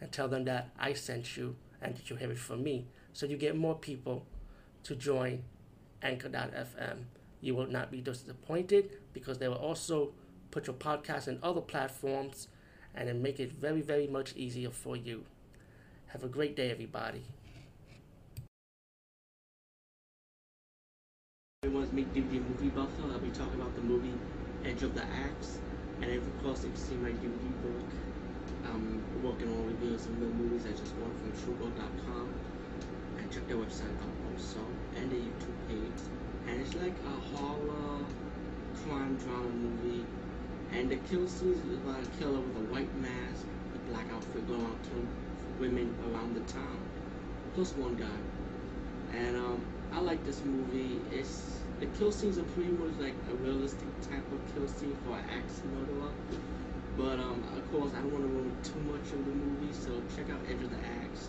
and tell them that I sent you and that you have it from me. So you get more people to join Anchor.fm. You will not be disappointed because they will also put your podcast in other platforms and then make it very, very much easier for you. Have a great day, everybody. Everyone's Meet DVD Movie Buffalo. I'll be talking about the movie Edge of the Axe. And course, if you see my DVD working on reviewing some new movies I just bought from Shugo.com. And check their website out also, and the YouTube page. And it's like a horror crime drama movie. And the kill scenes is about a killer with a white mask, a black outfit going out to women around the town, plus one guy. And um, I like this movie. It's the kill scenes are pretty much like a realistic type of kill scene for an axe murderer. But um, of course, I don't want to ruin too much of the movie, so check out Edge of the Axe.